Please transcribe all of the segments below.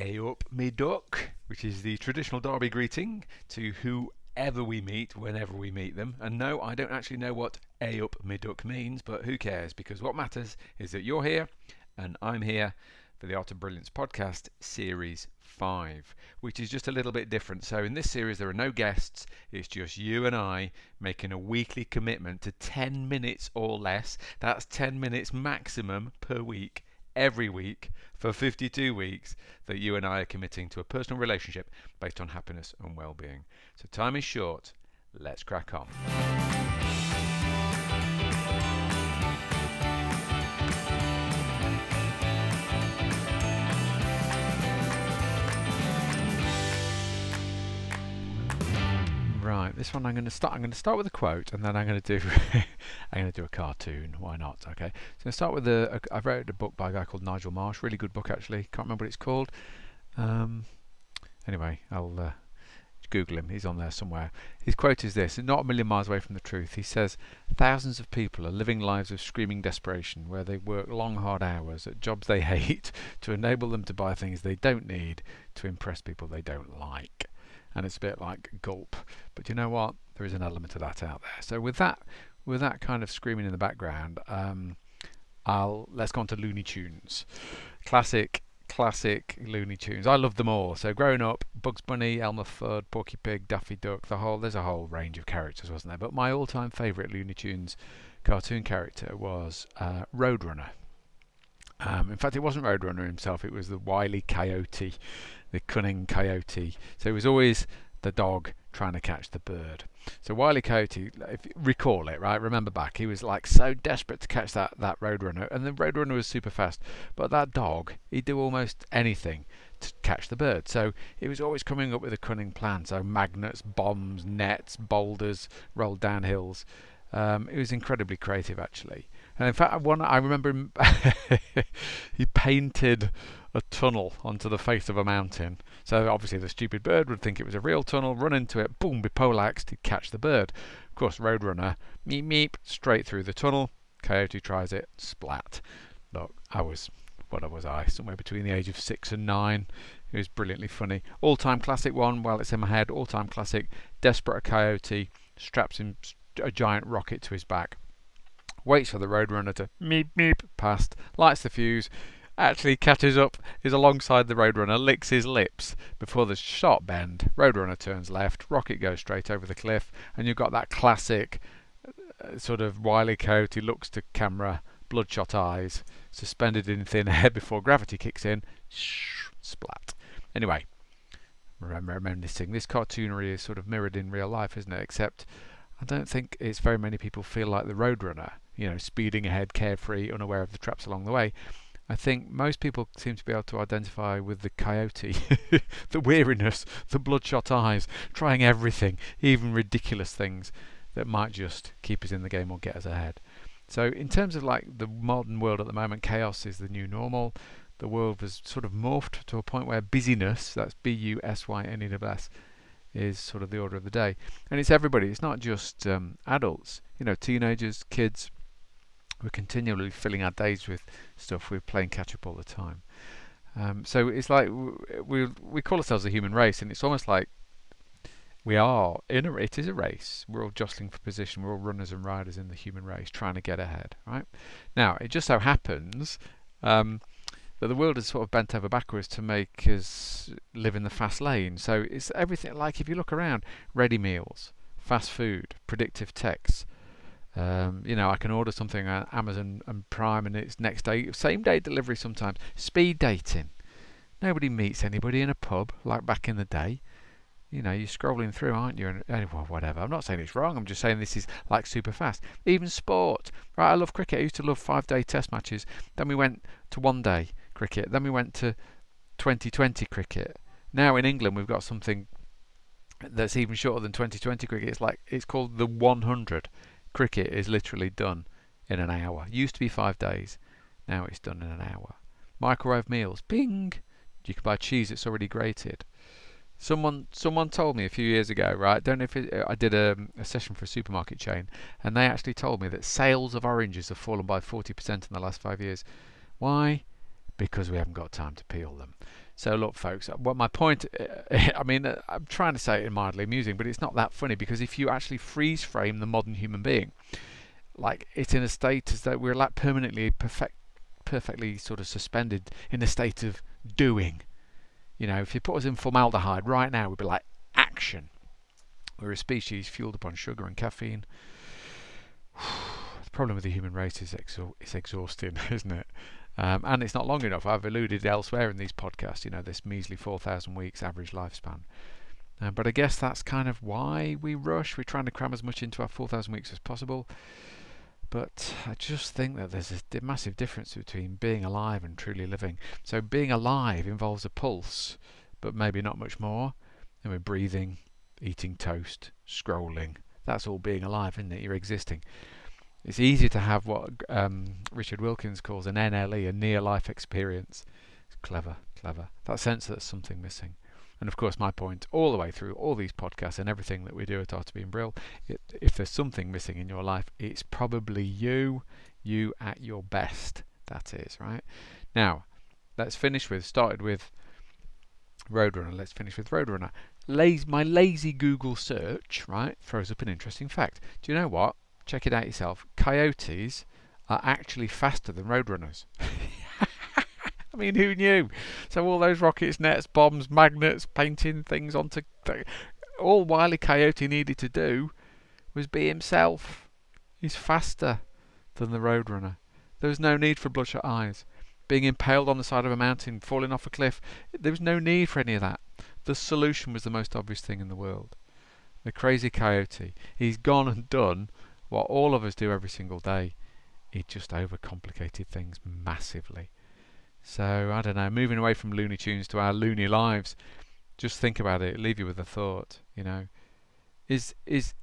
Up me duck, which is the traditional Derby greeting to whoever we meet whenever we meet them. And no, I don't actually know what up me duck means, but who cares? Because what matters is that you're here and I'm here for the Art of Brilliance podcast, series 5, which is just a little bit different. So, in this series, there are no guests, it's just you and I making a weekly commitment to 10 minutes or less. That's 10 minutes maximum per week, every week, for 52 weeks, that you and I are committing to a personal relationship based on happiness and well being. So, time is short. Let's crack on. This one I'm going to start. I'm going to start with a quote, and then I'm going to do. I'm going to do a cartoon. Why not? Okay. So I start with a. a. I wrote a book by a guy called Nigel Marsh. Really good book, actually. Can't remember what it's called. Um, anyway, I'll uh, Google him. He's on there somewhere. His quote is this: "Not a million miles away from the truth." He says, "Thousands of people are living lives of screaming desperation, where they work long, hard hours at jobs they hate to enable them to buy things they don't need to impress people they don't like." And it's a bit like gulp. But you know what? There is an element of that out there. So with that, with that kind of screaming in the background, um, I'll let's go on to Looney Tunes, classic, classic Looney Tunes. I love them all. So growing up, Bugs Bunny, Elmer Fudd, Porky Pig, Daffy Duck, the whole there's a whole range of characters, wasn't there? But my all-time favourite Looney Tunes cartoon character was uh, Roadrunner. Um, in fact, it wasn't Roadrunner himself; it was the wily coyote the cunning coyote. So it was always the dog trying to catch the bird. So Wiley Coyote, if you recall it, right? Remember back, he was like so desperate to catch that that roadrunner, and the roadrunner was super fast. But that dog, he'd do almost anything to catch the bird. So he was always coming up with a cunning plan. So magnets, bombs, nets, boulders, rolled down hills. Um, it was incredibly creative, actually. And in fact, one I remember he painted a tunnel onto the face of a mountain. So obviously the stupid bird would think it was a real tunnel, run into it, boom, be poleaxed, he'd catch the bird. Of course, Roadrunner, meep meep, straight through the tunnel. Coyote tries it, splat. Look, I was, what I was I, somewhere between the age of six and nine. It was brilliantly funny. All time classic one, while it's in my head, all time classic. Desperate coyote, straps him a giant rocket to his back, waits for the Roadrunner to meep meep past, lights the fuse, actually catches up, is alongside the Roadrunner, licks his lips before the sharp bend. Roadrunner turns left, Rocket goes straight over the cliff, and you've got that classic uh, sort of wily coat. He looks to camera, bloodshot eyes, suspended in thin air before gravity kicks in. Shh, splat. Anyway, remember reminiscing. This cartoonery is sort of mirrored in real life, isn't it? Except I don't think it's very many people feel like the Roadrunner, you know, speeding ahead, carefree, unaware of the traps along the way. I think most people seem to be able to identify with the coyote, the weariness, the bloodshot eyes, trying everything, even ridiculous things that might just keep us in the game or get us ahead. So, in terms of like the modern world at the moment, chaos is the new normal. The world has sort of morphed to a point where busyness, that's B U S Y N E S, is sort of the order of the day. And it's everybody, it's not just um, adults, you know, teenagers, kids, we're continually filling our days with stuff. We're playing catch up all the time. Um, so it's like we we call ourselves a human race, and it's almost like we are in a. It is a race. We're all jostling for position. We're all runners and riders in the human race, trying to get ahead. Right now, it just so happens. Um, that the world is sort of bent over backwards to make us live in the fast lane. So it's everything like if you look around, ready meals, fast food, predictive text, um, you know, I can order something on Amazon and Prime, and it's next day, same day delivery sometimes. Speed dating. Nobody meets anybody in a pub like back in the day. You know, you're scrolling through, aren't you? And well, whatever. I'm not saying it's wrong. I'm just saying this is like super fast. Even sport, right? I love cricket. I used to love five-day Test matches. Then we went to one-day cricket. Then we went to 2020 cricket. Now in England, we've got something that's even shorter than 2020 cricket. It's like it's called the 100 cricket is literally done in an hour. Used to be five days, now it's done in an hour. Microwave meals, ping! You can buy cheese that's already grated. Someone someone told me a few years ago, right? Don't know if it, I did a, a session for a supermarket chain, and they actually told me that sales of oranges have fallen by 40% in the last five years. Why? Because we haven't got time to peel them. So look, folks, what my point, I mean, uh, I'm trying to say it in mildly amusing, but it's not that funny because if you actually freeze frame the modern human being, like it's in a state as though we're like permanently perfect, perfectly sort of suspended in a state of doing. You know, if you put us in formaldehyde right now, we'd be like action. We're a species fueled upon sugar and caffeine. the problem with the human race is it's exhausting, isn't it? Um, and it's not long enough. I've alluded elsewhere in these podcasts, you know, this measly 4,000 weeks average lifespan. Uh, but I guess that's kind of why we rush. We're trying to cram as much into our 4,000 weeks as possible. But I just think that there's a massive difference between being alive and truly living. So being alive involves a pulse, but maybe not much more. And we're breathing, eating toast, scrolling. That's all being alive, isn't it? You're existing. It's easier to have what um, Richard Wilkins calls an NLE, a near life experience. It's clever, clever. That sense that there's something missing. And of course, my point all the way through all these podcasts and everything that we do at Art Being Brill, it, if there's something missing in your life, it's probably you, you at your best. That is, right? Now, let's finish with, started with Roadrunner. Let's finish with Roadrunner. Lazy, my lazy Google search, right, throws up an interesting fact. Do you know what? Check it out yourself. Coyotes are actually faster than roadrunners. I mean, who knew? So all those rockets, nets, bombs, magnets, painting things onto th- all Wily Coyote needed to do was be himself. He's faster than the Roadrunner. There was no need for bloodshot eyes. Being impaled on the side of a mountain, falling off a cliff, there was no need for any of that. The solution was the most obvious thing in the world. The crazy coyote. He's gone and done what all of us do every single day, it just overcomplicated things massively. So I don't know, moving away from Looney Tunes to our loony lives, just think about it, leave you with a thought, you know. Is is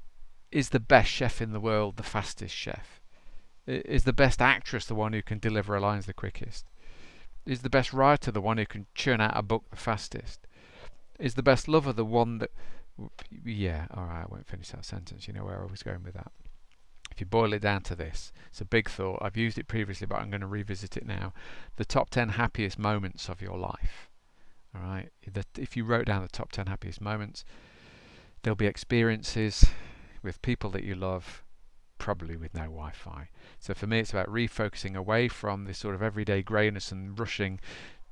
is the best chef in the world the fastest chef? Is the best actress the one who can deliver her lines the quickest? Is the best writer the one who can churn out a book the fastest? Is the best lover the one that yeah, alright, I won't finish that sentence. You know where I was going with that. If you boil it down to this, it's a big thought. I've used it previously, but I'm going to revisit it now. The top 10 happiest moments of your life. All right. If you wrote down the top 10 happiest moments, there'll be experiences with people that you love, probably with no Wi Fi. So for me, it's about refocusing away from this sort of everyday greyness and rushing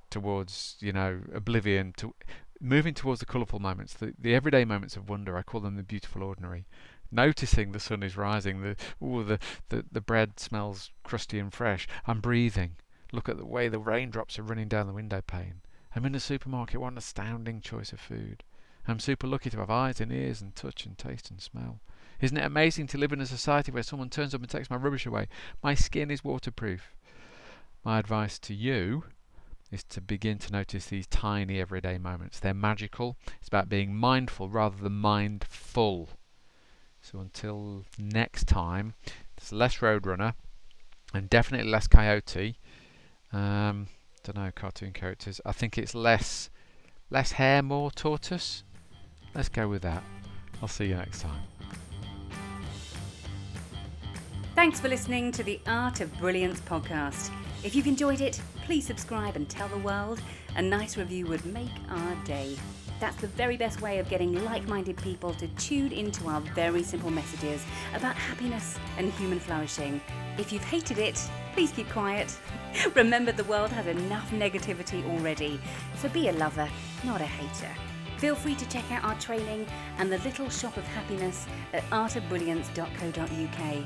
towards, you know, oblivion to moving towards the colourful moments, the, the everyday moments of wonder. I call them the beautiful ordinary noticing the sun is rising, the ooh, the, the, the bread smells crusty and fresh. I'm breathing. Look at the way the raindrops are running down the window pane. I'm in a supermarket, what an astounding choice of food. I'm super lucky to have eyes and ears and touch and taste and smell. Isn't it amazing to live in a society where someone turns up and takes my rubbish away? My skin is waterproof. My advice to you is to begin to notice these tiny everyday moments. They're magical. It's about being mindful rather than mindful. So until next time, there's less Roadrunner and definitely less Coyote. Um, don't know cartoon characters. I think it's less less hare, more tortoise. Let's go with that. I'll see you next time. Thanks for listening to the Art of Brilliance podcast. If you've enjoyed it, please subscribe and tell the world. A nice review would make our day. That's the very best way of getting like minded people to tune into our very simple messages about happiness and human flourishing. If you've hated it, please keep quiet. Remember, the world has enough negativity already, so be a lover, not a hater. Feel free to check out our training and the little shop of happiness at artofbrilliance.co.uk.